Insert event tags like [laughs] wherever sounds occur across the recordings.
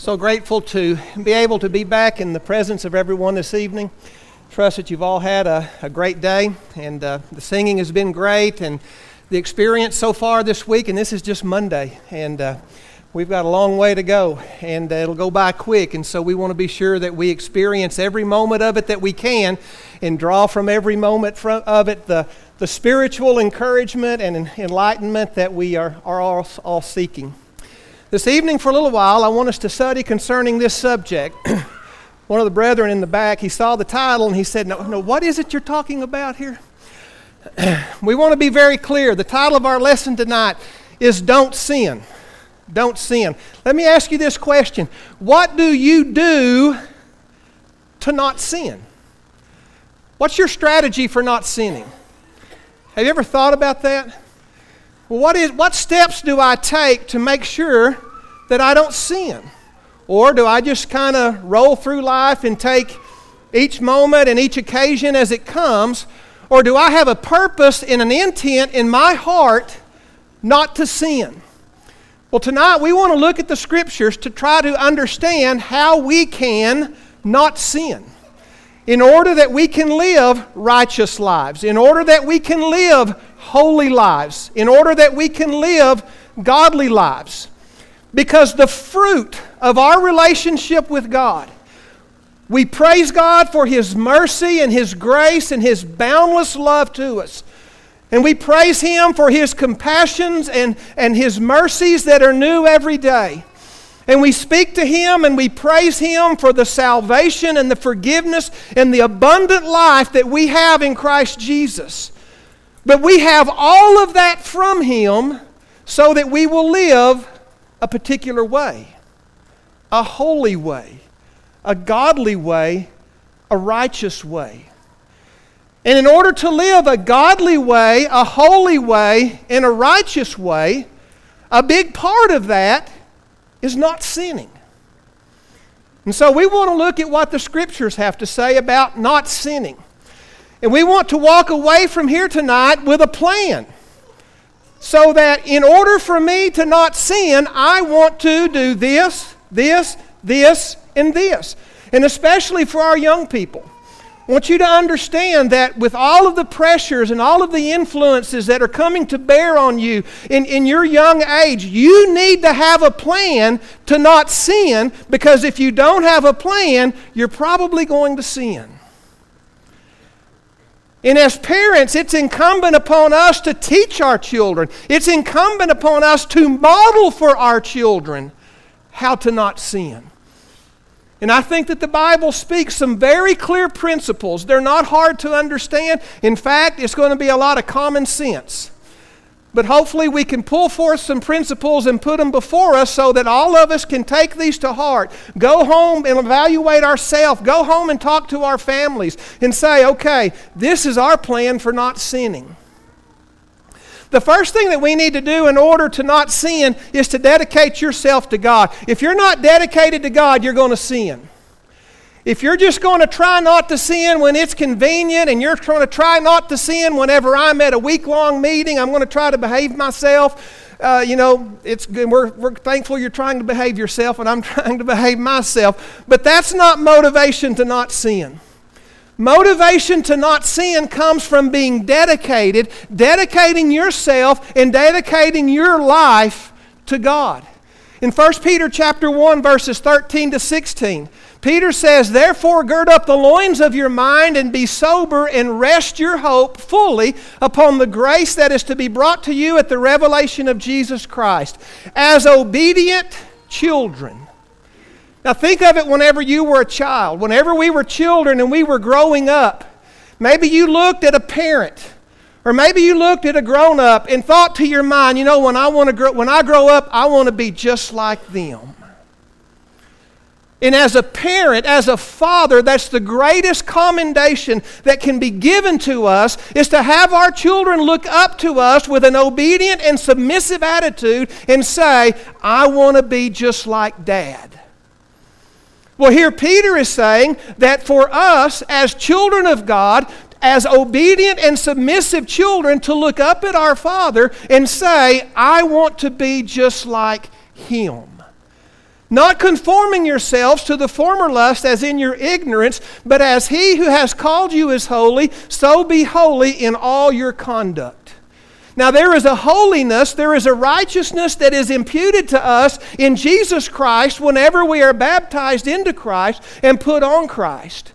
So grateful to be able to be back in the presence of everyone this evening. Trust that you've all had a, a great day, and uh, the singing has been great, and the experience so far this week, and this is just Monday, and uh, we've got a long way to go, and uh, it'll go by quick, and so we want to be sure that we experience every moment of it that we can, and draw from every moment of it the, the spiritual encouragement and enlightenment that we are, are all, all seeking. This evening, for a little while, I want us to study concerning this subject. [clears throat] One of the brethren in the back, he saw the title and he said, No, no, what is it you're talking about here? [clears throat] we want to be very clear. The title of our lesson tonight is Don't Sin. Don't Sin. Let me ask you this question What do you do to not sin? What's your strategy for not sinning? Have you ever thought about that? Well, what, is, what steps do I take to make sure that I don't sin? Or do I just kind of roll through life and take each moment and each occasion as it comes? Or do I have a purpose and an intent in my heart not to sin? Well, tonight we want to look at the scriptures to try to understand how we can not sin in order that we can live righteous lives, in order that we can live holy lives, in order that we can live godly lives. Because the fruit of our relationship with God, we praise God for His mercy and His grace and His boundless love to us. And we praise Him for His compassions and, and His mercies that are new every day. And we speak to Him and we praise Him for the salvation and the forgiveness and the abundant life that we have in Christ Jesus. But we have all of that from Him so that we will live a particular way a holy way, a godly way, a righteous way. And in order to live a godly way, a holy way, and a righteous way, a big part of that is not sinning. And so we want to look at what the scriptures have to say about not sinning. And we want to walk away from here tonight with a plan. So that in order for me to not sin, I want to do this, this, this, and this. And especially for our young people. I want you to understand that with all of the pressures and all of the influences that are coming to bear on you in, in your young age, you need to have a plan to not sin because if you don't have a plan, you're probably going to sin. And as parents, it's incumbent upon us to teach our children. It's incumbent upon us to model for our children how to not sin. And I think that the Bible speaks some very clear principles. They're not hard to understand. In fact, it's going to be a lot of common sense. But hopefully, we can pull forth some principles and put them before us so that all of us can take these to heart. Go home and evaluate ourselves. Go home and talk to our families and say, okay, this is our plan for not sinning. The first thing that we need to do in order to not sin is to dedicate yourself to God. If you're not dedicated to God, you're going to sin. If you're just going to try not to sin when it's convenient and you're going to try not to sin whenever I'm at a week long meeting, I'm going to try to behave myself. Uh, you know, it's good. We're, we're thankful you're trying to behave yourself and I'm [laughs] trying to behave myself. But that's not motivation to not sin. Motivation to not sin comes from being dedicated, dedicating yourself and dedicating your life to God. In 1 Peter chapter 1 verses 13 to 16, Peter says, Therefore, gird up the loins of your mind and be sober and rest your hope fully upon the grace that is to be brought to you at the revelation of Jesus Christ. As obedient children, now, think of it whenever you were a child, whenever we were children and we were growing up. Maybe you looked at a parent, or maybe you looked at a grown up and thought to your mind, you know, when I, want to grow, when I grow up, I want to be just like them. And as a parent, as a father, that's the greatest commendation that can be given to us is to have our children look up to us with an obedient and submissive attitude and say, I want to be just like dad. Well, here Peter is saying that for us as children of God, as obedient and submissive children, to look up at our Father and say, I want to be just like Him. Not conforming yourselves to the former lust as in your ignorance, but as he who has called you is holy, so be holy in all your conduct. Now, there is a holiness, there is a righteousness that is imputed to us in Jesus Christ whenever we are baptized into Christ and put on Christ.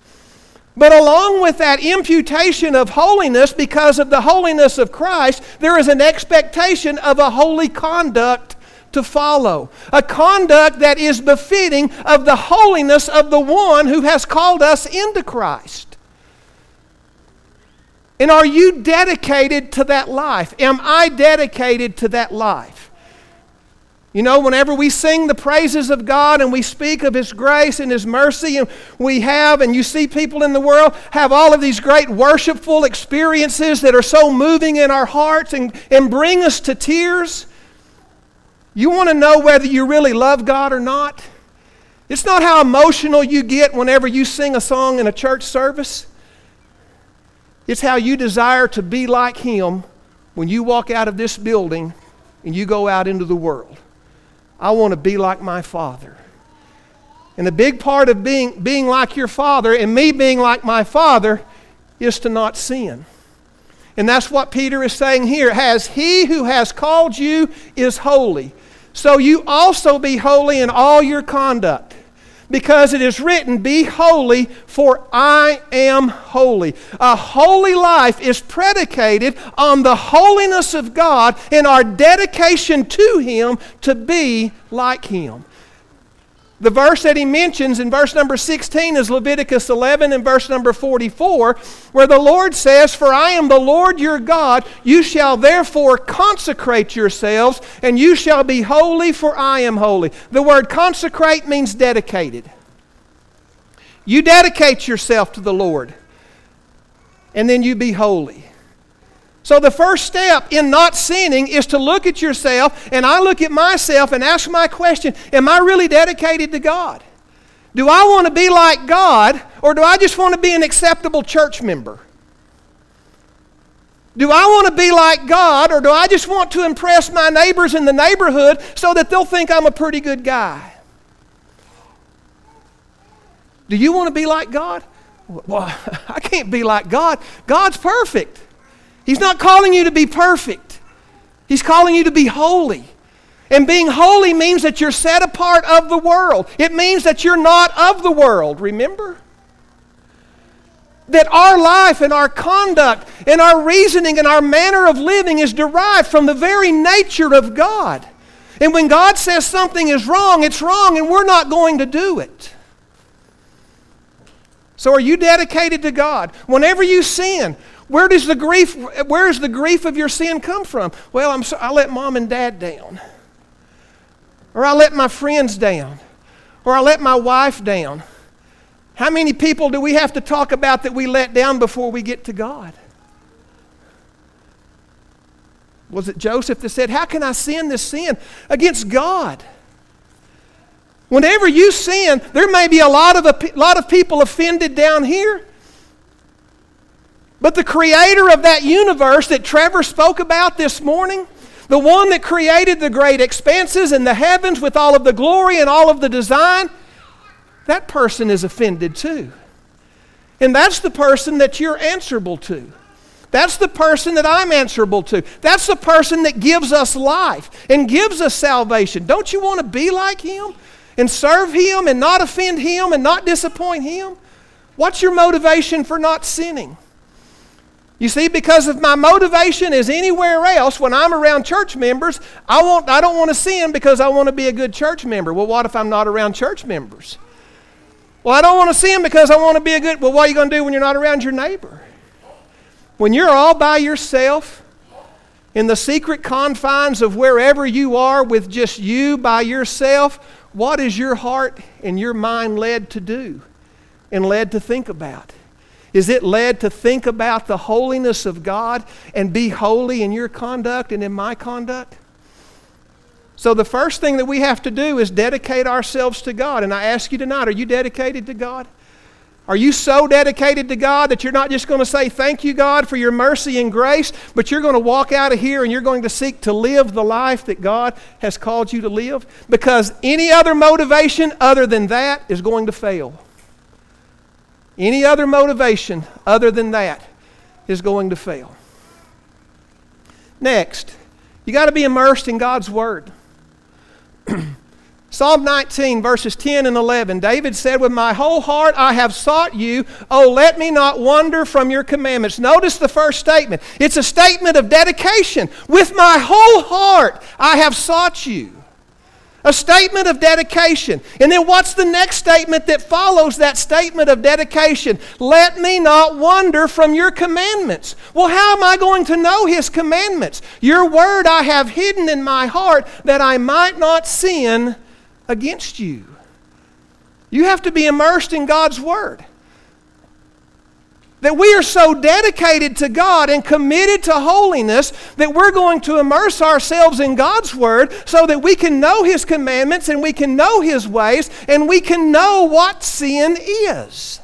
But along with that imputation of holiness, because of the holiness of Christ, there is an expectation of a holy conduct to follow. A conduct that is befitting of the holiness of the one who has called us into Christ. And are you dedicated to that life? Am I dedicated to that life? You know, whenever we sing the praises of God and we speak of His grace and His mercy, and we have, and you see people in the world have all of these great worshipful experiences that are so moving in our hearts and, and bring us to tears. You want to know whether you really love God or not? It's not how emotional you get whenever you sing a song in a church service. It's how you desire to be like Him when you walk out of this building and you go out into the world. I want to be like my Father. And a big part of being, being like your Father and me being like my Father is to not sin. And that's what Peter is saying here. As he who has called you is holy, so you also be holy in all your conduct because it is written, Be holy, for I am holy. A holy life is predicated on the holiness of God and our dedication to Him to be like Him. The verse that he mentions in verse number 16 is Leviticus 11 and verse number 44, where the Lord says, For I am the Lord your God, you shall therefore consecrate yourselves, and you shall be holy, for I am holy. The word consecrate means dedicated. You dedicate yourself to the Lord, and then you be holy. So, the first step in not sinning is to look at yourself, and I look at myself and ask my question Am I really dedicated to God? Do I want to be like God, or do I just want to be an acceptable church member? Do I want to be like God, or do I just want to impress my neighbors in the neighborhood so that they'll think I'm a pretty good guy? Do you want to be like God? Well, [laughs] I can't be like God. God's perfect. He's not calling you to be perfect, He's calling you to be holy. And being holy means that you're set apart of the world. It means that you're not of the world, remember? That our life and our conduct and our reasoning and our manner of living is derived from the very nature of God. And when God says something is wrong, it's wrong, and we're not going to do it. So are you dedicated to God? Whenever you sin, where does the grief, where does the grief of your sin come from? Well, I'm so, I let mom and dad down. Or I let my friends down. Or I let my wife down. How many people do we have to talk about that we let down before we get to God? Was it Joseph that said, How can I sin this sin against God? Whenever you sin, there may be a lot of, a lot of people offended down here. But the creator of that universe that Trevor spoke about this morning, the one that created the great expanses and the heavens with all of the glory and all of the design, that person is offended too. And that's the person that you're answerable to. That's the person that I'm answerable to. That's the person that gives us life and gives us salvation. Don't you want to be like him and serve him and not offend him and not disappoint him? What's your motivation for not sinning? You see, because if my motivation is anywhere else when I'm around church members, I, want, I don't want to sin because I want to be a good church member. Well, what if I'm not around church members? Well, I don't want to sin because I want to be a good. Well, what are you going to do when you're not around your neighbor? When you're all by yourself in the secret confines of wherever you are with just you by yourself, what is your heart and your mind led to do and led to think about? Is it led to think about the holiness of God and be holy in your conduct and in my conduct? So, the first thing that we have to do is dedicate ourselves to God. And I ask you tonight are you dedicated to God? Are you so dedicated to God that you're not just going to say, Thank you, God, for your mercy and grace, but you're going to walk out of here and you're going to seek to live the life that God has called you to live? Because any other motivation other than that is going to fail. Any other motivation other than that is going to fail. Next, you got to be immersed in God's Word. [clears throat] Psalm 19, verses 10 and 11. David said, With my whole heart I have sought you. Oh, let me not wander from your commandments. Notice the first statement. It's a statement of dedication. With my whole heart I have sought you. A statement of dedication. And then what's the next statement that follows that statement of dedication? Let me not wander from your commandments. Well, how am I going to know his commandments? Your word I have hidden in my heart that I might not sin against you. You have to be immersed in God's Word. That we are so dedicated to God and committed to holiness that we're going to immerse ourselves in God's Word so that we can know His commandments and we can know His ways and we can know what sin is.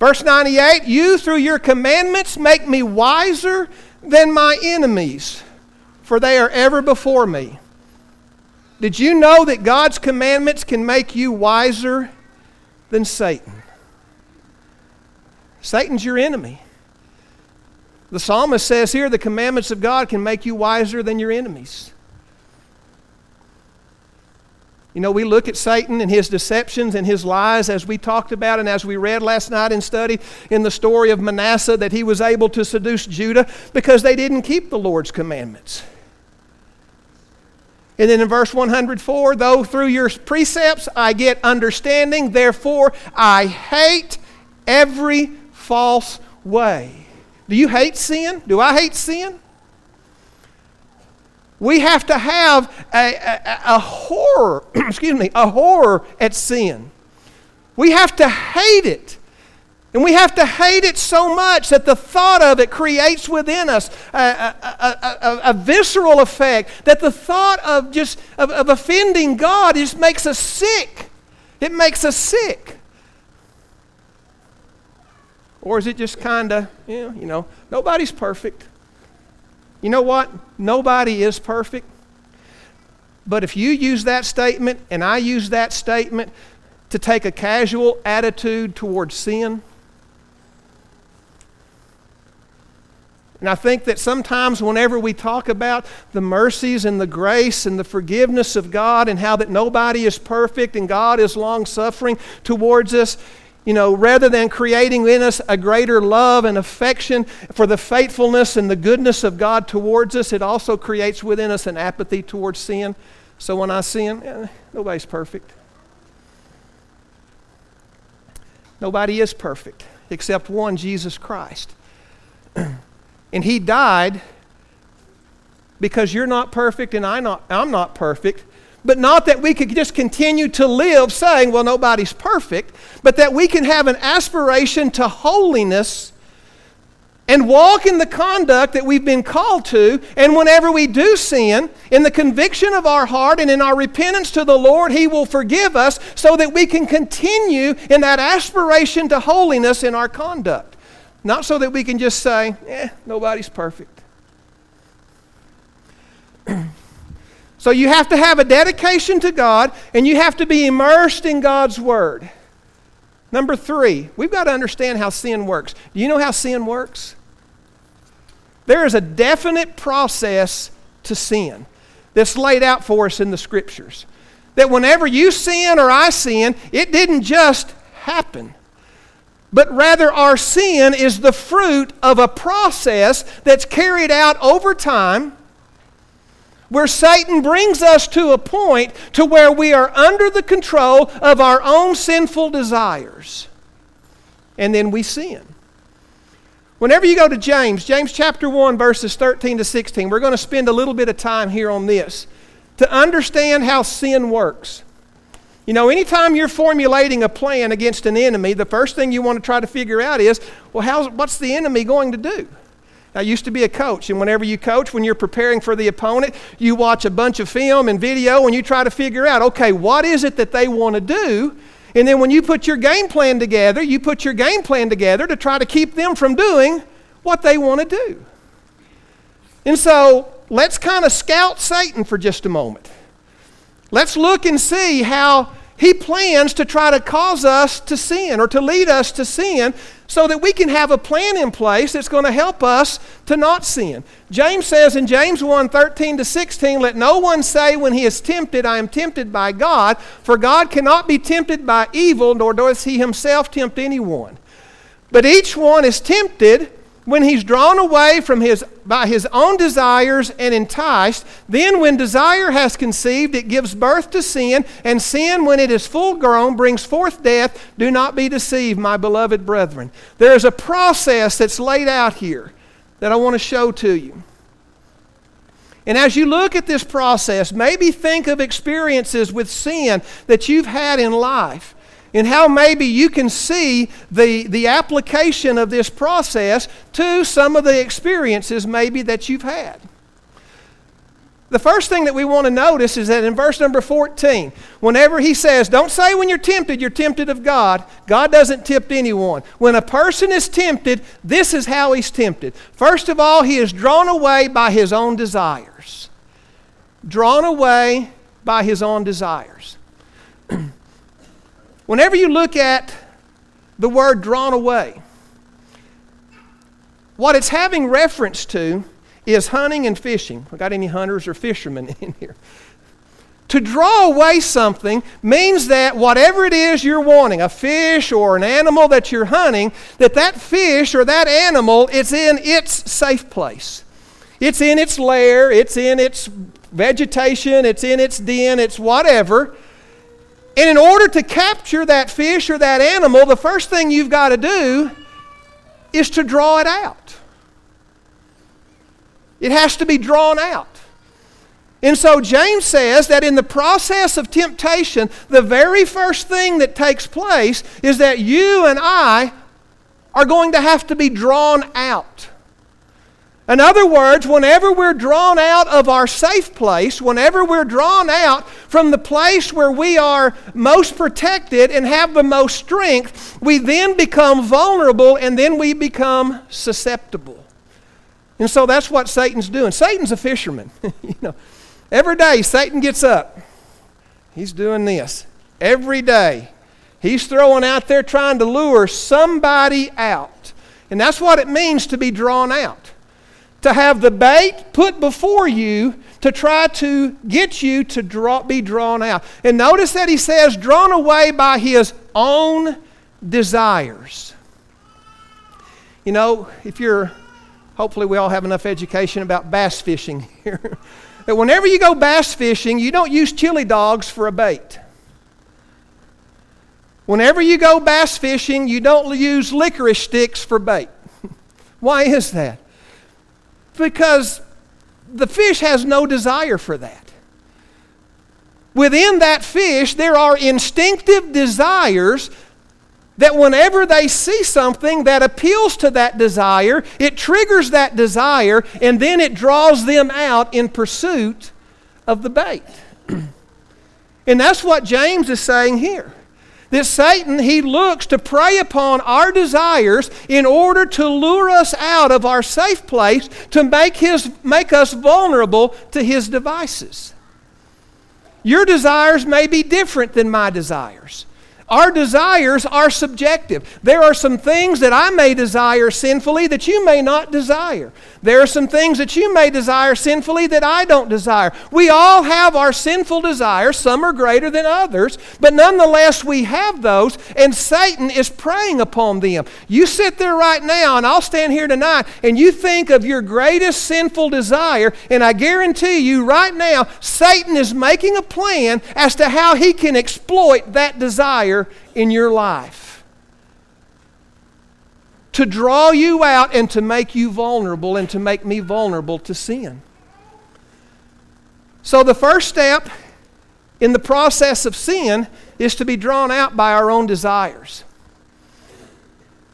Verse 98 You, through your commandments, make me wiser than my enemies, for they are ever before me. Did you know that God's commandments can make you wiser than Satan? Satan's your enemy. The psalmist says here the commandments of God can make you wiser than your enemies. You know, we look at Satan and his deceptions and his lies as we talked about and as we read last night in study in the story of Manasseh that he was able to seduce Judah because they didn't keep the Lord's commandments. And then in verse 104, though through your precepts I get understanding, therefore I hate every false way. Do you hate sin? Do I hate sin? We have to have a, a, a horror, [clears throat] excuse me, a horror at sin. We have to hate it. And we have to hate it so much that the thought of it creates within us a, a, a, a visceral effect, that the thought of just of, of offending God just makes us sick. It makes us sick. Or is it just kind of, yeah, you know, nobody's perfect. You know what? Nobody is perfect. But if you use that statement and I use that statement to take a casual attitude towards sin, And I think that sometimes, whenever we talk about the mercies and the grace and the forgiveness of God and how that nobody is perfect and God is long suffering towards us, you know, rather than creating in us a greater love and affection for the faithfulness and the goodness of God towards us, it also creates within us an apathy towards sin. So when I sin, eh, nobody's perfect. Nobody is perfect except one, Jesus Christ. [clears throat] And he died because you're not perfect and I not, I'm not perfect. But not that we could just continue to live saying, well, nobody's perfect, but that we can have an aspiration to holiness and walk in the conduct that we've been called to. And whenever we do sin, in the conviction of our heart and in our repentance to the Lord, He will forgive us so that we can continue in that aspiration to holiness in our conduct. Not so that we can just say, eh, nobody's perfect. [clears throat] so you have to have a dedication to God and you have to be immersed in God's Word. Number three, we've got to understand how sin works. Do you know how sin works? There is a definite process to sin that's laid out for us in the Scriptures. That whenever you sin or I sin, it didn't just happen but rather our sin is the fruit of a process that's carried out over time where Satan brings us to a point to where we are under the control of our own sinful desires. And then we sin. Whenever you go to James, James chapter 1 verses 13 to 16, we're going to spend a little bit of time here on this to understand how sin works. You know, anytime you're formulating a plan against an enemy, the first thing you want to try to figure out is, well, how's, what's the enemy going to do? I used to be a coach, and whenever you coach, when you're preparing for the opponent, you watch a bunch of film and video and you try to figure out, okay, what is it that they want to do? And then when you put your game plan together, you put your game plan together to try to keep them from doing what they want to do. And so let's kind of scout Satan for just a moment. Let's look and see how he plans to try to cause us to sin or to lead us to sin so that we can have a plan in place that's going to help us to not sin. James says in James 1 13 to 16, Let no one say when he is tempted, I am tempted by God, for God cannot be tempted by evil, nor does he himself tempt anyone. But each one is tempted when he's drawn away from his, by his own desires and enticed, then when desire has conceived, it gives birth to sin, and sin, when it is full grown, brings forth death. Do not be deceived, my beloved brethren. There is a process that's laid out here that I want to show to you. And as you look at this process, maybe think of experiences with sin that you've had in life and how maybe you can see the, the application of this process to some of the experiences maybe that you've had. The first thing that we want to notice is that in verse number 14, whenever he says, Don't say when you're tempted, you're tempted of God, God doesn't tempt anyone. When a person is tempted, this is how he's tempted. First of all, he is drawn away by his own desires. Drawn away by his own desires. Whenever you look at the word drawn away, what it's having reference to is hunting and fishing. We got any hunters or fishermen [laughs] in here? To draw away something means that whatever it is you're wanting, a fish or an animal that you're hunting, that that fish or that animal is in its safe place. It's in its lair, it's in its vegetation, it's in its den, it's whatever. And in order to capture that fish or that animal, the first thing you've got to do is to draw it out. It has to be drawn out. And so James says that in the process of temptation, the very first thing that takes place is that you and I are going to have to be drawn out. In other words, whenever we're drawn out of our safe place, whenever we're drawn out from the place where we are most protected and have the most strength, we then become vulnerable and then we become susceptible. And so that's what Satan's doing. Satan's a fisherman. [laughs] you know, every day Satan gets up. He's doing this. Every day. He's throwing out there trying to lure somebody out. And that's what it means to be drawn out to have the bait put before you to try to get you to draw, be drawn out. And notice that he says, drawn away by his own desires. You know, if you're, hopefully, we all have enough education about bass fishing [laughs] here, that whenever you go bass fishing, you don't use chili dogs for a bait. Whenever you go bass fishing, you don't use licorice sticks for bait. [laughs] Why is that? Because the fish has no desire for that. Within that fish, there are instinctive desires that whenever they see something that appeals to that desire, it triggers that desire and then it draws them out in pursuit of the bait. [clears throat] and that's what James is saying here that Satan, he looks to prey upon our desires in order to lure us out of our safe place, to make, his, make us vulnerable to his devices. Your desires may be different than my desires. Our desires are subjective. There are some things that I may desire sinfully that you may not desire. There are some things that you may desire sinfully that I don't desire. We all have our sinful desires. Some are greater than others, but nonetheless we have those, and Satan is preying upon them. You sit there right now, and I'll stand here tonight, and you think of your greatest sinful desire, and I guarantee you right now, Satan is making a plan as to how he can exploit that desire in your life to draw you out and to make you vulnerable and to make me vulnerable to sin. So, the first step in the process of sin is to be drawn out by our own desires.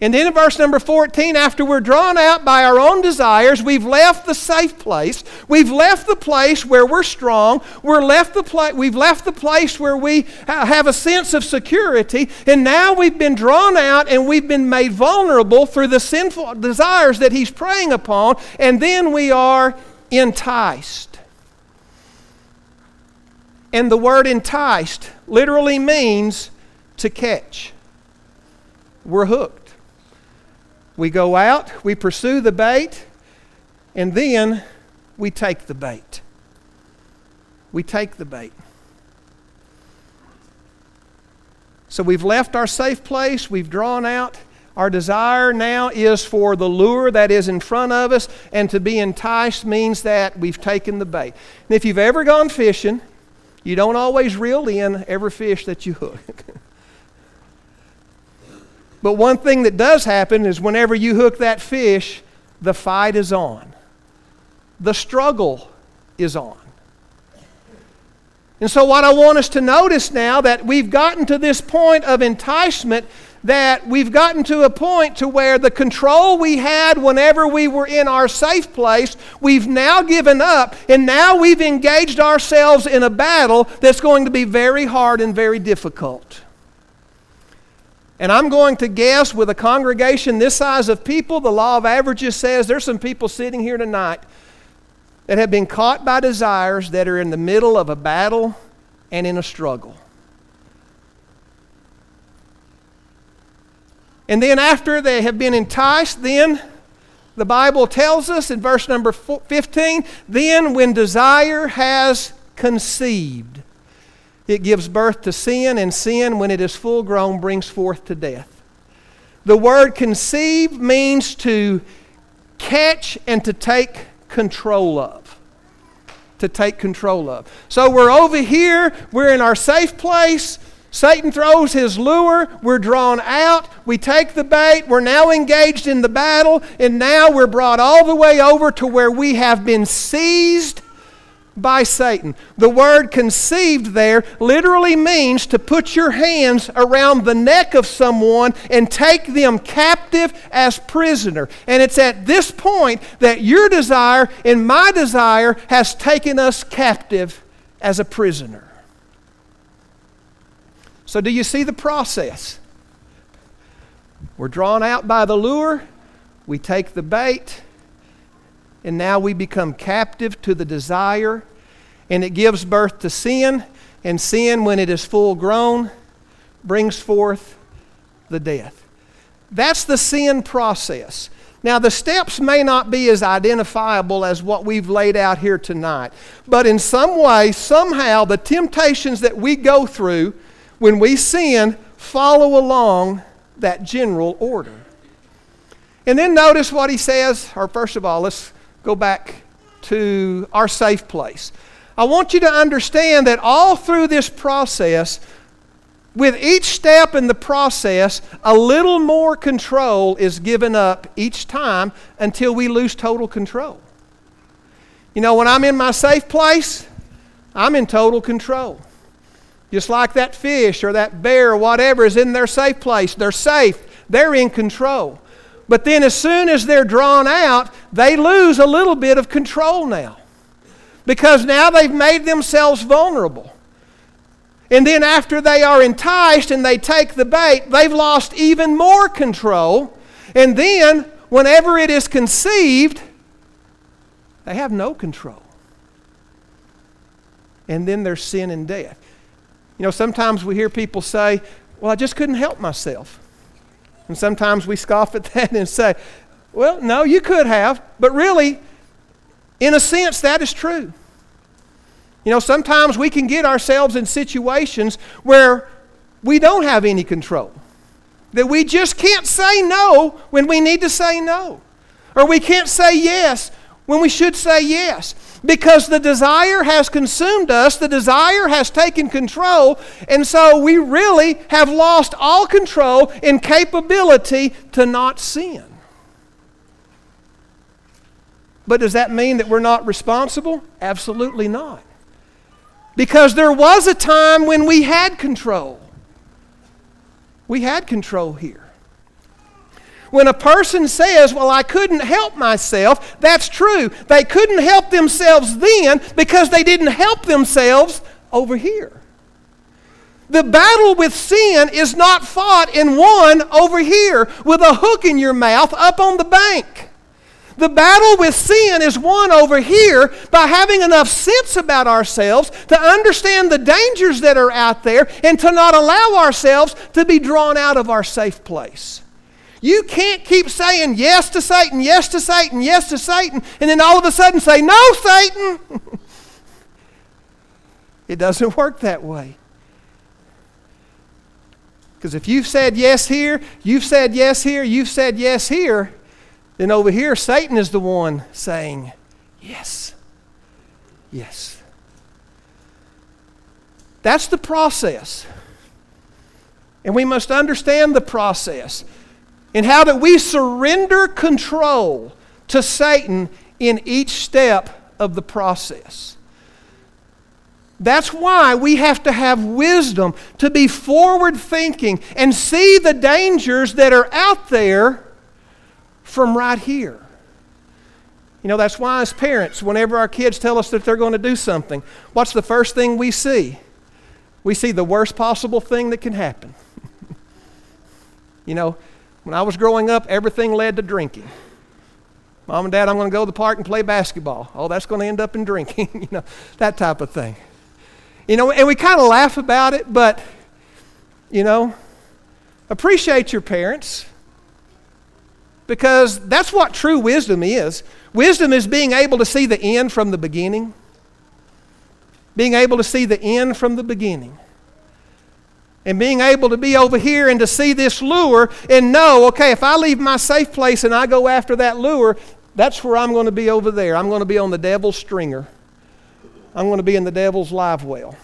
And then in verse number 14, after we're drawn out by our own desires, we've left the safe place. We've left the place where we're strong. We're left the pla- we've left the place where we have a sense of security. And now we've been drawn out and we've been made vulnerable through the sinful desires that He's preying upon. And then we are enticed. And the word enticed literally means to catch. We're hooked. We go out, we pursue the bait, and then we take the bait. We take the bait. So we've left our safe place, we've drawn out. Our desire now is for the lure that is in front of us, and to be enticed means that we've taken the bait. And if you've ever gone fishing, you don't always reel in every fish that you hook. [laughs] But one thing that does happen is whenever you hook that fish, the fight is on. The struggle is on. And so, what I want us to notice now that we've gotten to this point of enticement, that we've gotten to a point to where the control we had whenever we were in our safe place, we've now given up, and now we've engaged ourselves in a battle that's going to be very hard and very difficult. And I'm going to guess with a congregation this size of people, the law of averages says there's some people sitting here tonight that have been caught by desires that are in the middle of a battle and in a struggle. And then, after they have been enticed, then the Bible tells us in verse number 15 then when desire has conceived. It gives birth to sin, and sin, when it is full grown, brings forth to death. The word conceive means to catch and to take control of. To take control of. So we're over here, we're in our safe place. Satan throws his lure, we're drawn out, we take the bait, we're now engaged in the battle, and now we're brought all the way over to where we have been seized by Satan. The word conceived there literally means to put your hands around the neck of someone and take them captive as prisoner. And it's at this point that your desire and my desire has taken us captive as a prisoner. So, do you see the process? We're drawn out by the lure, we take the bait and now we become captive to the desire, and it gives birth to sin, and sin, when it is full grown, brings forth the death. That's the sin process. Now, the steps may not be as identifiable as what we've laid out here tonight, but in some way, somehow, the temptations that we go through when we sin follow along that general order. And then notice what he says, or first of all, let's go back to our safe place. I want you to understand that all through this process, with each step in the process, a little more control is given up each time until we lose total control. You know, when I'm in my safe place, I'm in total control. Just like that fish or that bear or whatever is in their safe place. They're safe, they're in control. But then, as soon as they're drawn out, they lose a little bit of control now. Because now they've made themselves vulnerable. And then, after they are enticed and they take the bait, they've lost even more control. And then, whenever it is conceived, they have no control. And then there's sin and death. You know, sometimes we hear people say, Well, I just couldn't help myself. And sometimes we scoff at [laughs] that and say, well, no, you could have, but really, in a sense, that is true. You know, sometimes we can get ourselves in situations where we don't have any control. That we just can't say no when we need to say no. Or we can't say yes when we should say yes. Because the desire has consumed us, the desire has taken control, and so we really have lost all control and capability to not sin. But does that mean that we're not responsible? Absolutely not. Because there was a time when we had control. We had control here. When a person says, Well, I couldn't help myself, that's true. They couldn't help themselves then because they didn't help themselves over here. The battle with sin is not fought and won over here with a hook in your mouth up on the bank. The battle with sin is won over here by having enough sense about ourselves to understand the dangers that are out there and to not allow ourselves to be drawn out of our safe place. You can't keep saying yes to Satan, yes to Satan, yes to Satan, and then all of a sudden say, No, Satan! [laughs] it doesn't work that way. Because if you've said yes here, you've said yes here, you've said yes here, then over here, Satan is the one saying, Yes. Yes. That's the process. And we must understand the process. And how do we surrender control to Satan in each step of the process? That's why we have to have wisdom to be forward thinking and see the dangers that are out there from right here. You know, that's why, as parents, whenever our kids tell us that they're going to do something, what's the first thing we see? We see the worst possible thing that can happen. [laughs] you know, when I was growing up, everything led to drinking. Mom and Dad, I'm going to go to the park and play basketball. Oh, that's going to end up in drinking. [laughs] you know, that type of thing. You know, and we kind of laugh about it, but, you know, appreciate your parents because that's what true wisdom is. Wisdom is being able to see the end from the beginning, being able to see the end from the beginning. And being able to be over here and to see this lure and know, okay, if I leave my safe place and I go after that lure, that's where I'm going to be over there. I'm going to be on the devil's stringer. I'm going to be in the devil's live well.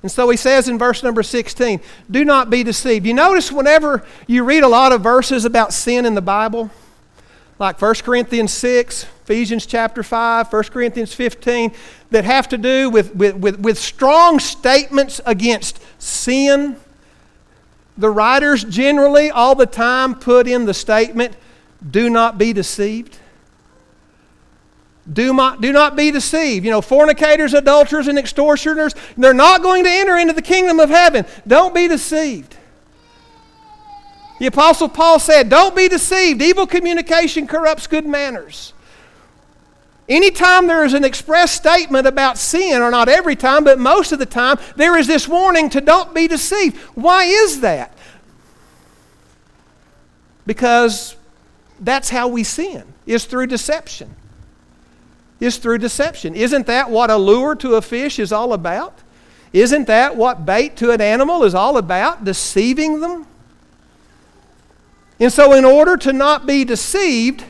And so he says in verse number 16, do not be deceived. You notice whenever you read a lot of verses about sin in the Bible, like 1 Corinthians 6, Ephesians chapter 5, 1 Corinthians 15, that have to do with, with, with, with strong statements against sin, the writers generally all the time put in the statement, do not be deceived. Do not, do not be deceived. You know, fornicators, adulterers, and extortioners, they're not going to enter into the kingdom of heaven. Don't be deceived. The Apostle Paul said, Don't be deceived. Evil communication corrupts good manners. Anytime there is an express statement about sin, or not every time, but most of the time, there is this warning to don't be deceived. Why is that? Because that's how we sin, is through deception is through deception. Isn't that what a lure to a fish is all about? Isn't that what bait to an animal is all about? Deceiving them? And so, in order to not be deceived,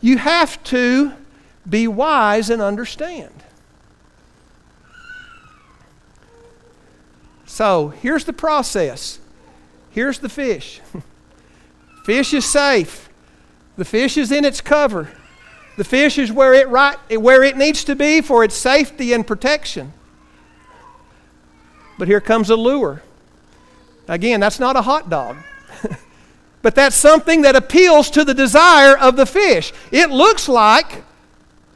you have to be wise and understand. So, here's the process. Here's the fish. [laughs] fish is safe. The fish is in its cover. The fish is where it, right, where it needs to be for its safety and protection. But here comes a lure. Again, that's not a hot dog. But that's something that appeals to the desire of the fish. It looks like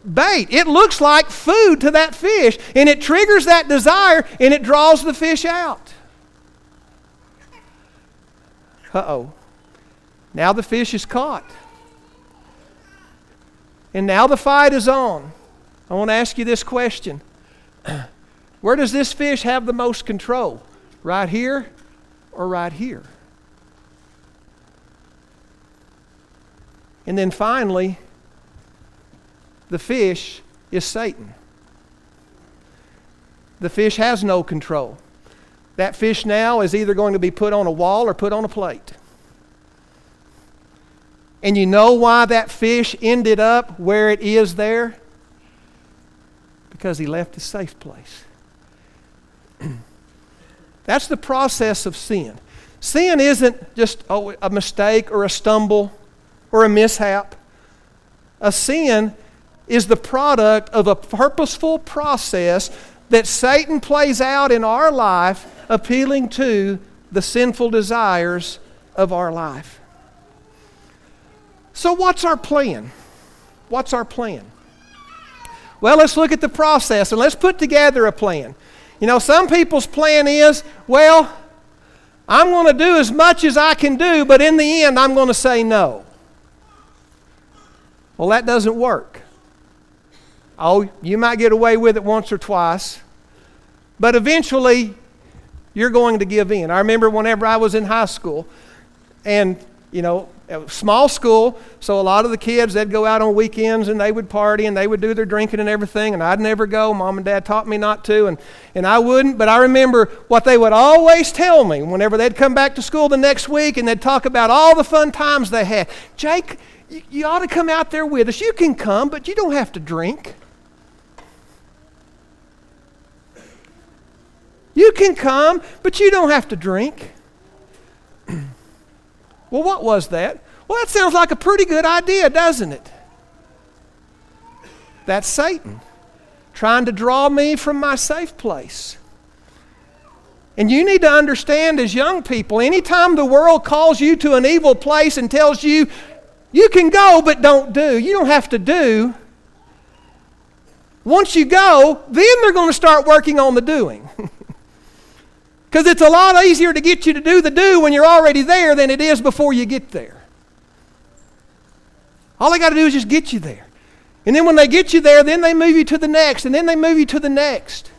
bait. It looks like food to that fish, and it triggers that desire and it draws the fish out. Uh oh. Now the fish is caught. And now the fight is on. I want to ask you this question [clears throat] Where does this fish have the most control? Right here or right here? And then finally, the fish is Satan. The fish has no control. That fish now is either going to be put on a wall or put on a plate. And you know why that fish ended up where it is there? Because he left his safe place. [clears throat] That's the process of sin. Sin isn't just oh, a mistake or a stumble or a mishap. A sin is the product of a purposeful process that Satan plays out in our life, appealing to the sinful desires of our life. So, what's our plan? What's our plan? Well, let's look at the process and let's put together a plan. You know, some people's plan is, well, I'm going to do as much as I can do, but in the end, I'm going to say no. Well, that doesn't work. Oh, you might get away with it once or twice, but eventually you're going to give in. I remember whenever I was in high school, and, you know, small school, so a lot of the kids, they'd go out on weekends and they would party and they would do their drinking and everything, and I'd never go. Mom and Dad taught me not to, and, and I wouldn't. But I remember what they would always tell me whenever they'd come back to school the next week and they'd talk about all the fun times they had. Jake, you, you ought to come out there with us. You can come, but you don't have to drink. You can come, but you don't have to drink. [clears throat] well, what was that? Well, that sounds like a pretty good idea, doesn't it? That's Satan trying to draw me from my safe place. And you need to understand as young people, anytime the world calls you to an evil place and tells you, you can go, but don't do, you don't have to do. Once you go, then they're going to start working on the doing. [laughs] Because it's a lot easier to get you to do the do when you're already there than it is before you get there. All they got to do is just get you there. And then when they get you there, then they move you to the next, and then they move you to the next.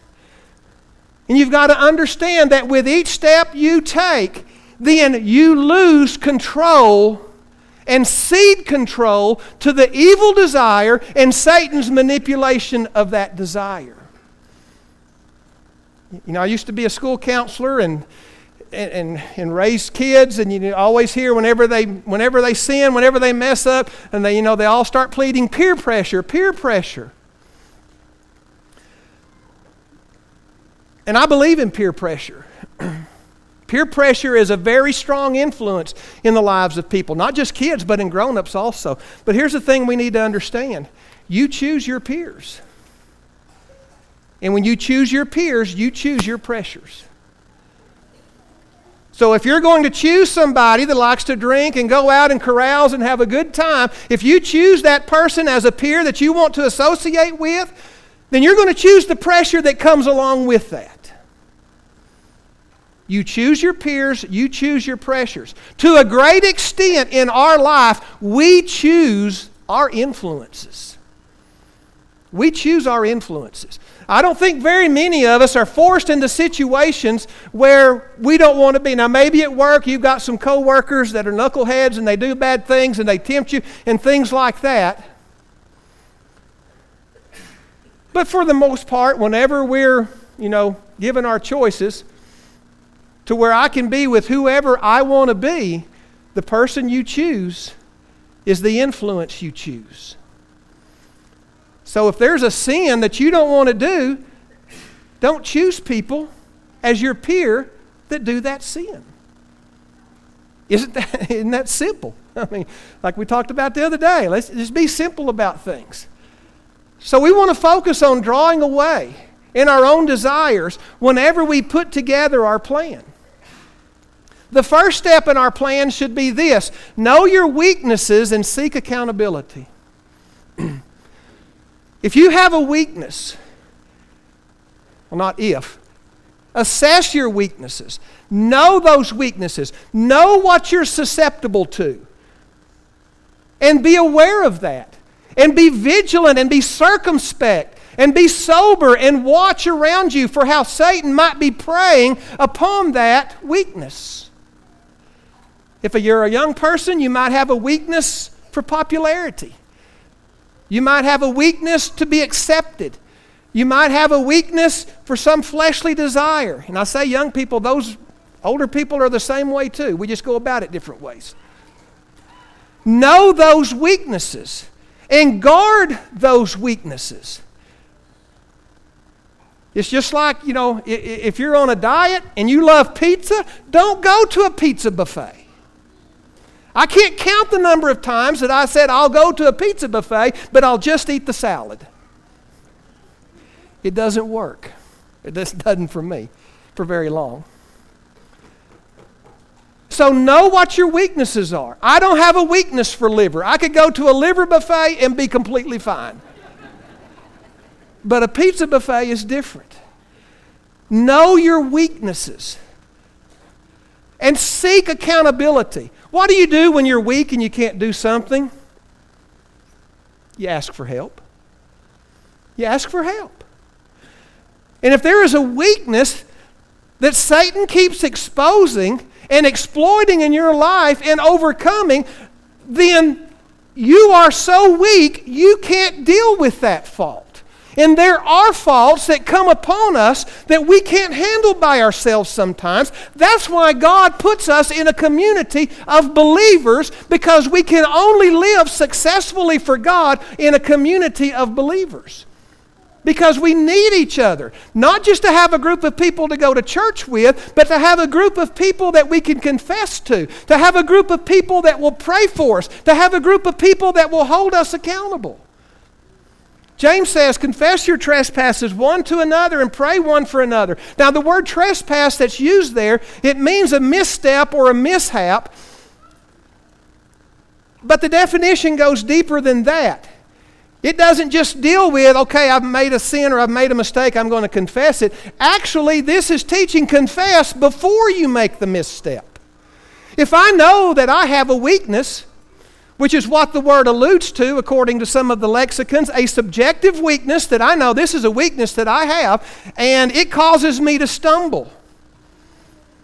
And you've got to understand that with each step you take, then you lose control and cede control to the evil desire and Satan's manipulation of that desire. You know, I used to be a school counselor and and, and, raise kids, and you always hear whenever they whenever they sin, whenever they mess up, and they you know they all start pleading peer pressure, peer pressure. And I believe in peer pressure. Peer pressure is a very strong influence in the lives of people, not just kids, but in grown-ups also. But here's the thing we need to understand: you choose your peers. And when you choose your peers, you choose your pressures. So if you're going to choose somebody that likes to drink and go out and carouse and have a good time, if you choose that person as a peer that you want to associate with, then you're going to choose the pressure that comes along with that. You choose your peers, you choose your pressures. To a great extent in our life, we choose our influences. We choose our influences. I don't think very many of us are forced into situations where we don't want to be. Now, maybe at work you've got some coworkers that are knuckleheads and they do bad things and they tempt you and things like that. But for the most part, whenever we're, you know, given our choices to where I can be with whoever I want to be, the person you choose is the influence you choose. So if there's a sin that you don't want to do, don't choose people as your peer that do that sin. Isn't that, [laughs] isn't that simple? I mean, like we talked about the other day, let's just be simple about things. So we want to focus on drawing away in our own desires whenever we put together our plan. The first step in our plan should be this know your weaknesses and seek accountability. [clears throat] If you have a weakness, well, not if, assess your weaknesses. Know those weaknesses. Know what you're susceptible to. And be aware of that. And be vigilant and be circumspect and be sober and watch around you for how Satan might be preying upon that weakness. If you're a young person, you might have a weakness for popularity. You might have a weakness to be accepted. You might have a weakness for some fleshly desire. And I say, young people, those older people are the same way too. We just go about it different ways. Know those weaknesses and guard those weaknesses. It's just like, you know, if you're on a diet and you love pizza, don't go to a pizza buffet. I can't count the number of times that I said, I'll go to a pizza buffet, but I'll just eat the salad. It doesn't work. It just doesn't for me for very long. So know what your weaknesses are. I don't have a weakness for liver. I could go to a liver buffet and be completely fine. But a pizza buffet is different. Know your weaknesses and seek accountability. What do you do when you're weak and you can't do something? You ask for help. You ask for help. And if there is a weakness that Satan keeps exposing and exploiting in your life and overcoming, then you are so weak you can't deal with that fault. And there are faults that come upon us that we can't handle by ourselves sometimes. That's why God puts us in a community of believers because we can only live successfully for God in a community of believers because we need each other. Not just to have a group of people to go to church with, but to have a group of people that we can confess to, to have a group of people that will pray for us, to have a group of people that will hold us accountable. James says, confess your trespasses one to another and pray one for another. Now, the word trespass that's used there, it means a misstep or a mishap. But the definition goes deeper than that. It doesn't just deal with, okay, I've made a sin or I've made a mistake, I'm going to confess it. Actually, this is teaching confess before you make the misstep. If I know that I have a weakness, which is what the word alludes to according to some of the lexicons, a subjective weakness that I know this is a weakness that I have, and it causes me to stumble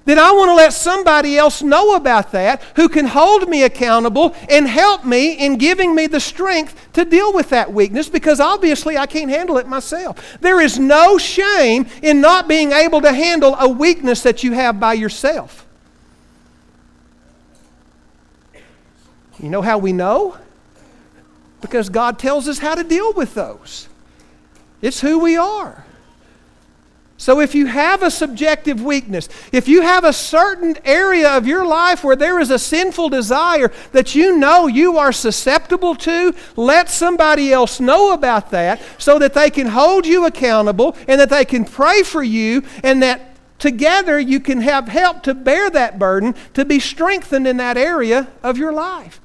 then I want to let somebody else know about that who can hold me accountable and help me in giving me the strength to deal with that weakness because obviously I can't handle it myself. There is no shame in not being able to handle a weakness that you have by yourself. You know how we know? Because God tells us how to deal with those. It's who we are. So, if you have a subjective weakness, if you have a certain area of your life where there is a sinful desire that you know you are susceptible to, let somebody else know about that so that they can hold you accountable and that they can pray for you and that together you can have help to bear that burden to be strengthened in that area of your life.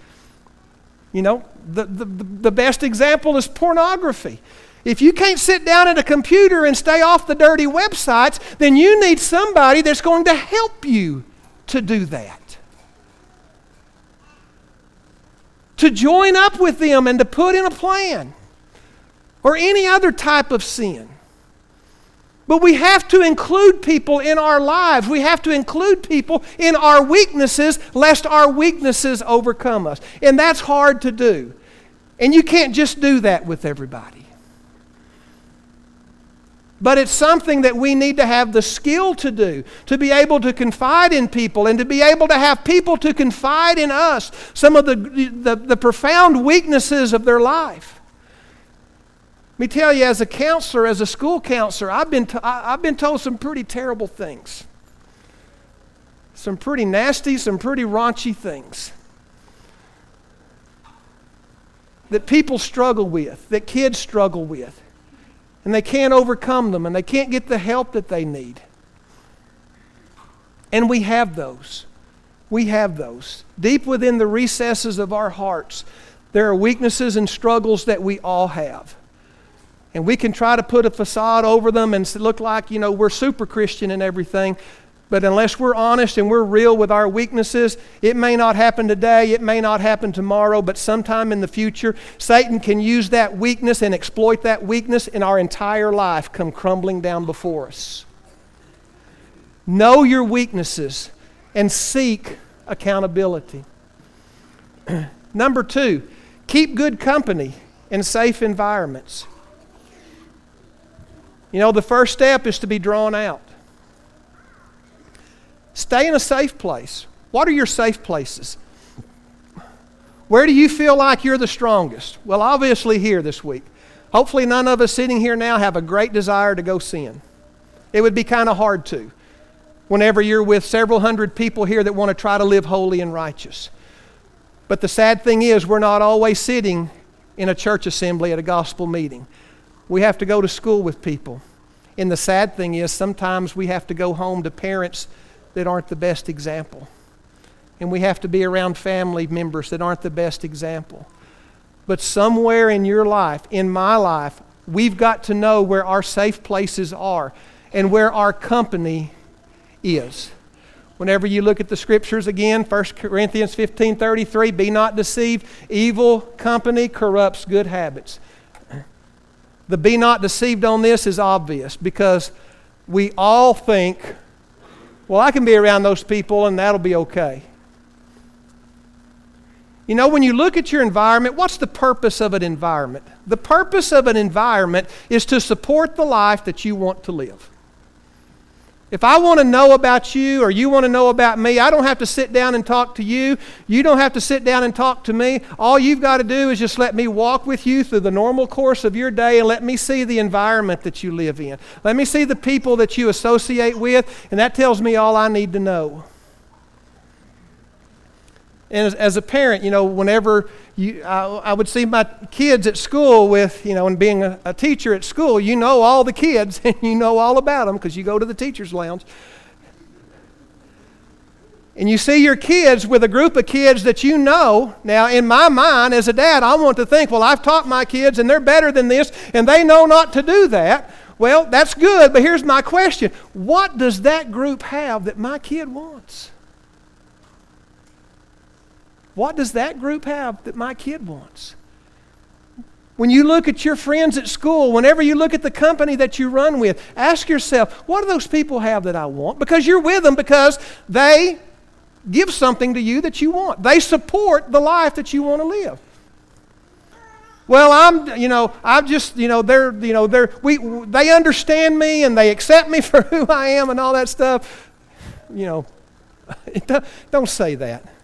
You know, the, the, the best example is pornography. If you can't sit down at a computer and stay off the dirty websites, then you need somebody that's going to help you to do that. To join up with them and to put in a plan or any other type of sin. But we have to include people in our lives. We have to include people in our weaknesses, lest our weaknesses overcome us. And that's hard to do. And you can't just do that with everybody. But it's something that we need to have the skill to do, to be able to confide in people and to be able to have people to confide in us some of the, the, the profound weaknesses of their life. Let me tell you, as a counselor, as a school counselor, I've been, to, I, I've been told some pretty terrible things. Some pretty nasty, some pretty raunchy things that people struggle with, that kids struggle with and they can't overcome them and they can't get the help that they need. And we have those. We have those. Deep within the recesses of our hearts, there are weaknesses and struggles that we all have. And we can try to put a facade over them and look like, you know, we're super Christian and everything. But unless we're honest and we're real with our weaknesses, it may not happen today, it may not happen tomorrow, but sometime in the future, Satan can use that weakness and exploit that weakness, and our entire life come crumbling down before us. Know your weaknesses and seek accountability. [clears throat] Number two, keep good company in safe environments. You know, the first step is to be drawn out. Stay in a safe place. What are your safe places? Where do you feel like you're the strongest? Well, obviously, here this week. Hopefully, none of us sitting here now have a great desire to go sin. It would be kind of hard to whenever you're with several hundred people here that want to try to live holy and righteous. But the sad thing is, we're not always sitting in a church assembly at a gospel meeting. We have to go to school with people. And the sad thing is, sometimes we have to go home to parents that aren't the best example. and we have to be around family members that aren't the best example. But somewhere in your life, in my life, we've got to know where our safe places are and where our company is. Whenever you look at the scriptures again, 1 Corinthians 15 33, be not deceived. Evil company corrupts good habits. The be not deceived on this is obvious because we all think, well, I can be around those people and that'll be okay. You know, when you look at your environment, what's the purpose of an environment? The purpose of an environment is to support the life that you want to live. If I want to know about you or you want to know about me, I don't have to sit down and talk to you. You don't have to sit down and talk to me. All you've got to do is just let me walk with you through the normal course of your day and let me see the environment that you live in. Let me see the people that you associate with, and that tells me all I need to know. And as, as a parent, you know, whenever you, I, I, would see my kids at school with, you know, and being a, a teacher at school, you know all the kids [laughs] and you know all about them because you go to the teacher's lounge. And you see your kids with a group of kids that you know. Now, in my mind, as a dad, I want to think, well, I've taught my kids and they're better than this and they know not to do that. Well, that's good, but here's my question What does that group have that my kid wants? What does that group have that my kid wants? When you look at your friends at school, whenever you look at the company that you run with, ask yourself, what do those people have that I want? Because you're with them because they give something to you that you want. They support the life that you want to live. Well, I'm, you know, I'm just, you know, they're, you know, they're, we, they understand me and they accept me [laughs] for who I am and all that stuff. You know, [laughs] don't say that.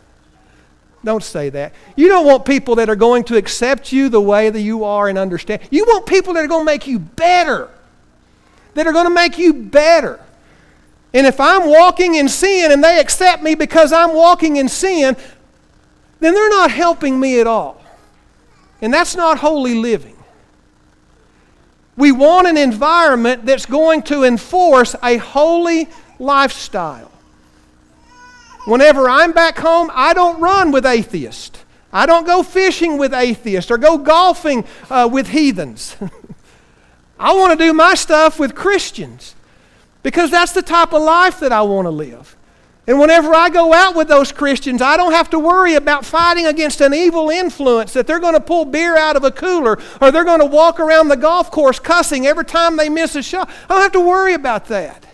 Don't say that. You don't want people that are going to accept you the way that you are and understand. You want people that are going to make you better. That are going to make you better. And if I'm walking in sin and they accept me because I'm walking in sin, then they're not helping me at all. And that's not holy living. We want an environment that's going to enforce a holy lifestyle. Whenever I'm back home, I don't run with atheists. I don't go fishing with atheists or go golfing uh, with heathens. [laughs] I want to do my stuff with Christians because that's the type of life that I want to live. And whenever I go out with those Christians, I don't have to worry about fighting against an evil influence that they're going to pull beer out of a cooler or they're going to walk around the golf course cussing every time they miss a shot. I don't have to worry about that.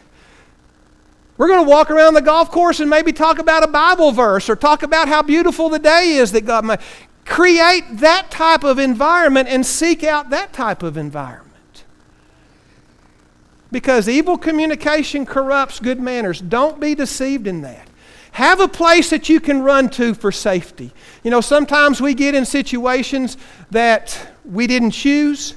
We're going to walk around the golf course and maybe talk about a Bible verse or talk about how beautiful the day is that God made. Create that type of environment and seek out that type of environment. Because evil communication corrupts good manners. Don't be deceived in that. Have a place that you can run to for safety. You know, sometimes we get in situations that we didn't choose,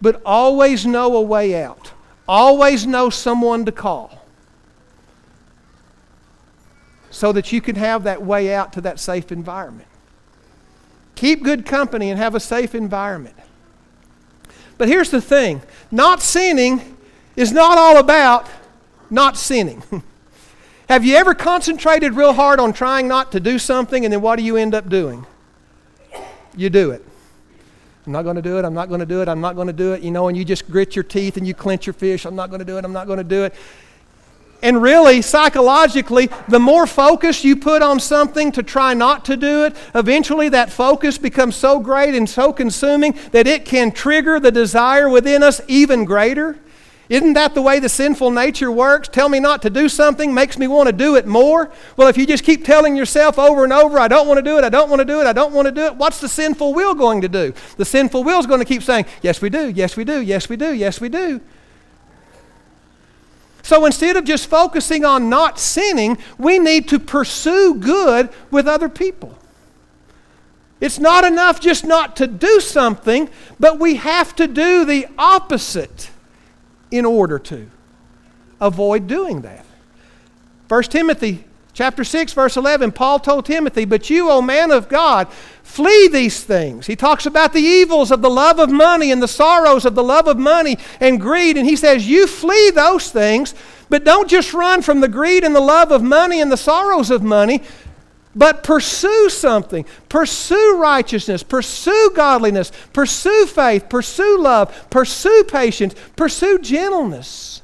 but always know a way out. Always know someone to call so that you can have that way out to that safe environment. Keep good company and have a safe environment. But here's the thing not sinning is not all about not sinning. [laughs] have you ever concentrated real hard on trying not to do something and then what do you end up doing? You do it. I'm not going to do it. I'm not going to do it. I'm not going to do it. You know, and you just grit your teeth and you clench your fish. I'm not going to do it. I'm not going to do it. And really, psychologically, the more focus you put on something to try not to do it, eventually that focus becomes so great and so consuming that it can trigger the desire within us even greater. Isn't that the way the sinful nature works? Tell me not to do something makes me want to do it more. Well, if you just keep telling yourself over and over, I don't want to do it, I don't want to do it, I don't want to do it, what's the sinful will going to do? The sinful will is going to keep saying, Yes, we do, yes, we do, yes, we do, yes, we do. So instead of just focusing on not sinning, we need to pursue good with other people. It's not enough just not to do something, but we have to do the opposite in order to avoid doing that. 1 Timothy chapter 6 verse 11 Paul told Timothy, "But you, O man of God, Flee these things. He talks about the evils of the love of money and the sorrows of the love of money and greed. And he says, You flee those things, but don't just run from the greed and the love of money and the sorrows of money. But pursue something. Pursue righteousness. Pursue godliness. Pursue faith. Pursue love. Pursue patience. Pursue gentleness.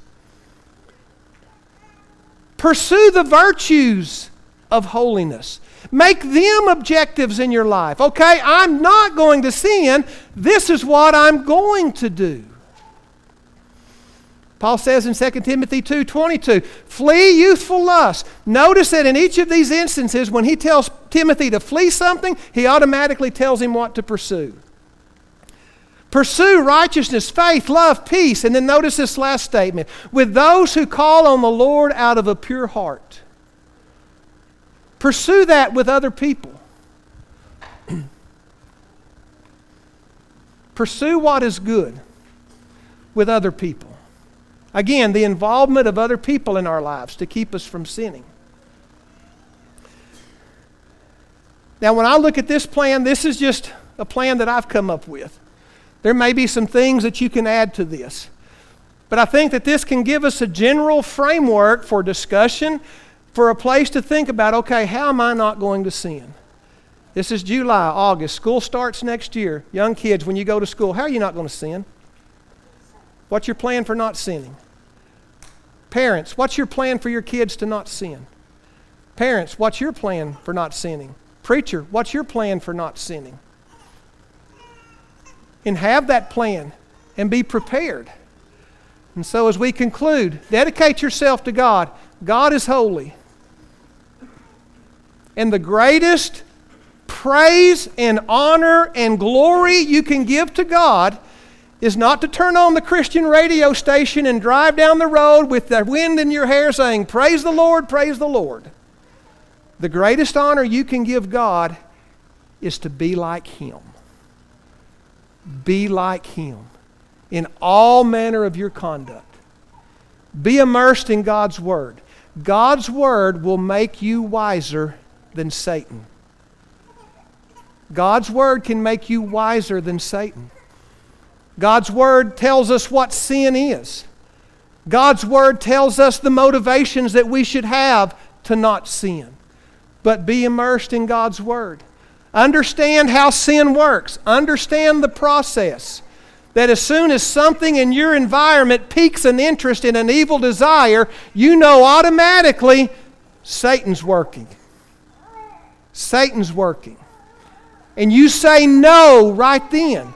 Pursue the virtues of holiness. Make them objectives in your life. Okay, I'm not going to sin. This is what I'm going to do. Paul says in 2 Timothy 2:22, "Flee youthful lust." Notice that in each of these instances when he tells Timothy to flee something, he automatically tells him what to pursue. Pursue righteousness, faith, love, peace. And then notice this last statement with those who call on the Lord out of a pure heart. Pursue that with other people. [clears throat] Pursue what is good with other people. Again, the involvement of other people in our lives to keep us from sinning. Now, when I look at this plan, this is just a plan that I've come up with. There may be some things that you can add to this. But I think that this can give us a general framework for discussion, for a place to think about okay, how am I not going to sin? This is July, August. School starts next year. Young kids, when you go to school, how are you not going to sin? What's your plan for not sinning? Parents, what's your plan for your kids to not sin? Parents, what's your plan for not sinning? Preacher, what's your plan for not sinning? And have that plan and be prepared. And so, as we conclude, dedicate yourself to God. God is holy. And the greatest praise and honor and glory you can give to God is not to turn on the Christian radio station and drive down the road with the wind in your hair saying, Praise the Lord, praise the Lord. The greatest honor you can give God is to be like Him. Be like Him in all manner of your conduct. Be immersed in God's Word. God's Word will make you wiser than Satan. God's Word can make you wiser than Satan. God's Word tells us what sin is. God's Word tells us the motivations that we should have to not sin. But be immersed in God's Word. Understand how sin works. Understand the process. That as soon as something in your environment piques an interest in an evil desire, you know automatically Satan's working. Satan's working. And you say no right then.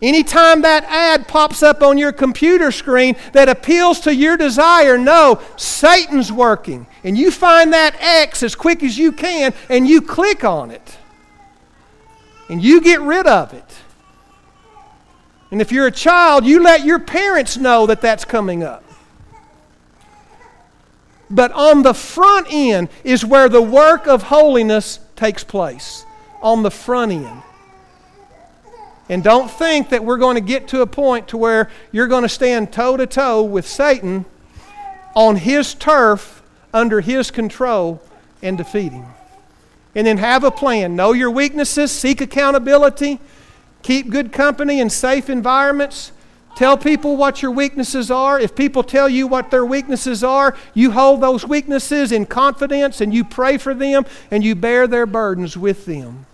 Anytime that ad pops up on your computer screen that appeals to your desire, no, Satan's working. And you find that X as quick as you can and you click on it. And you get rid of it. And if you're a child, you let your parents know that that's coming up. But on the front end is where the work of holiness takes place. On the front end. And don't think that we're going to get to a point to where you're going to stand toe to toe with Satan on his turf under his control and defeat him. And then have a plan. Know your weaknesses, seek accountability, keep good company in safe environments. Tell people what your weaknesses are. If people tell you what their weaknesses are, you hold those weaknesses in confidence and you pray for them and you bear their burdens with them.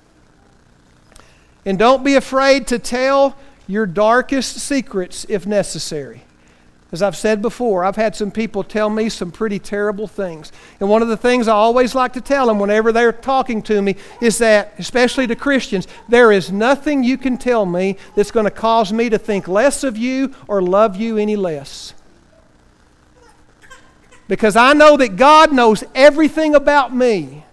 And don't be afraid to tell your darkest secrets if necessary. As I've said before, I've had some people tell me some pretty terrible things. And one of the things I always like to tell them whenever they're talking to me is that, especially to Christians, there is nothing you can tell me that's going to cause me to think less of you or love you any less. Because I know that God knows everything about me.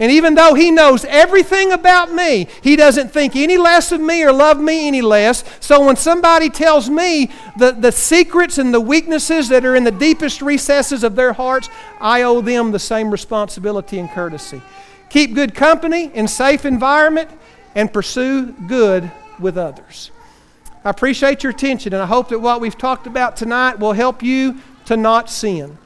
And even though He knows everything about me, He doesn't think any less of me or love me any less. So when somebody tells me the, the secrets and the weaknesses that are in the deepest recesses of their hearts, I owe them the same responsibility and courtesy. Keep good company in safe environment and pursue good with others. I appreciate your attention, and I hope that what we've talked about tonight will help you to not sin.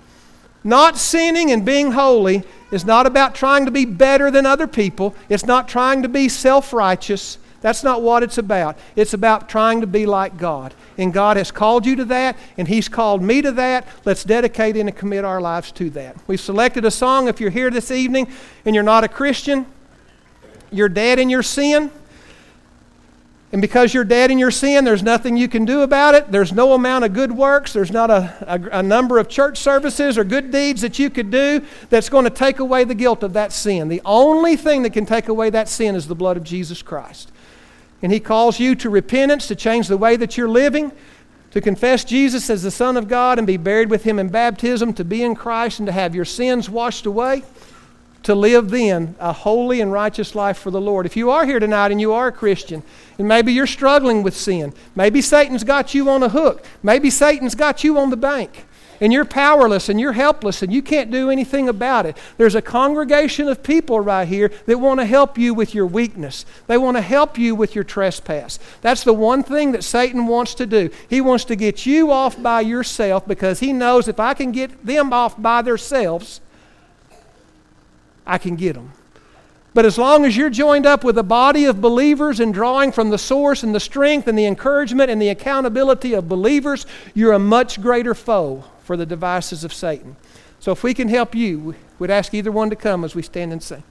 Not sinning and being holy is not about trying to be better than other people. It's not trying to be self righteous. That's not what it's about. It's about trying to be like God. And God has called you to that, and He's called me to that. Let's dedicate and commit our lives to that. We've selected a song. If you're here this evening and you're not a Christian, you're dead in your sin. And because you're dead in your sin, there's nothing you can do about it. There's no amount of good works. There's not a, a, a, number of church services or good deeds that you could do that's going to take away the guilt of that sin. The only thing that can take away that sin is the blood of Jesus Christ. And He calls you to repentance, to change the way that you're living, to confess Jesus as the Son of God and be buried with Him in baptism, to be in Christ and to have your sins washed away to live then a holy and righteous life for the Lord. If you are here tonight and you are a Christian, and maybe you're struggling with sin, maybe Satan's got you on a hook, maybe Satan's got you on the bank, and you're powerless and you're helpless and you can't do anything about it. There's a congregation of people right here that want to help you with your weakness. They want to help you with your trespass. That's the one thing that Satan wants to do. He wants to get you off by yourself because he knows if I can get them off by themselves, I can get them. But as long as you're joined up with a body of believers and drawing from the source and the strength and the encouragement and the accountability of believers, you're a much greater foe for the devices of Satan. So if we can help you, we'd ask either one to come as we stand and sing.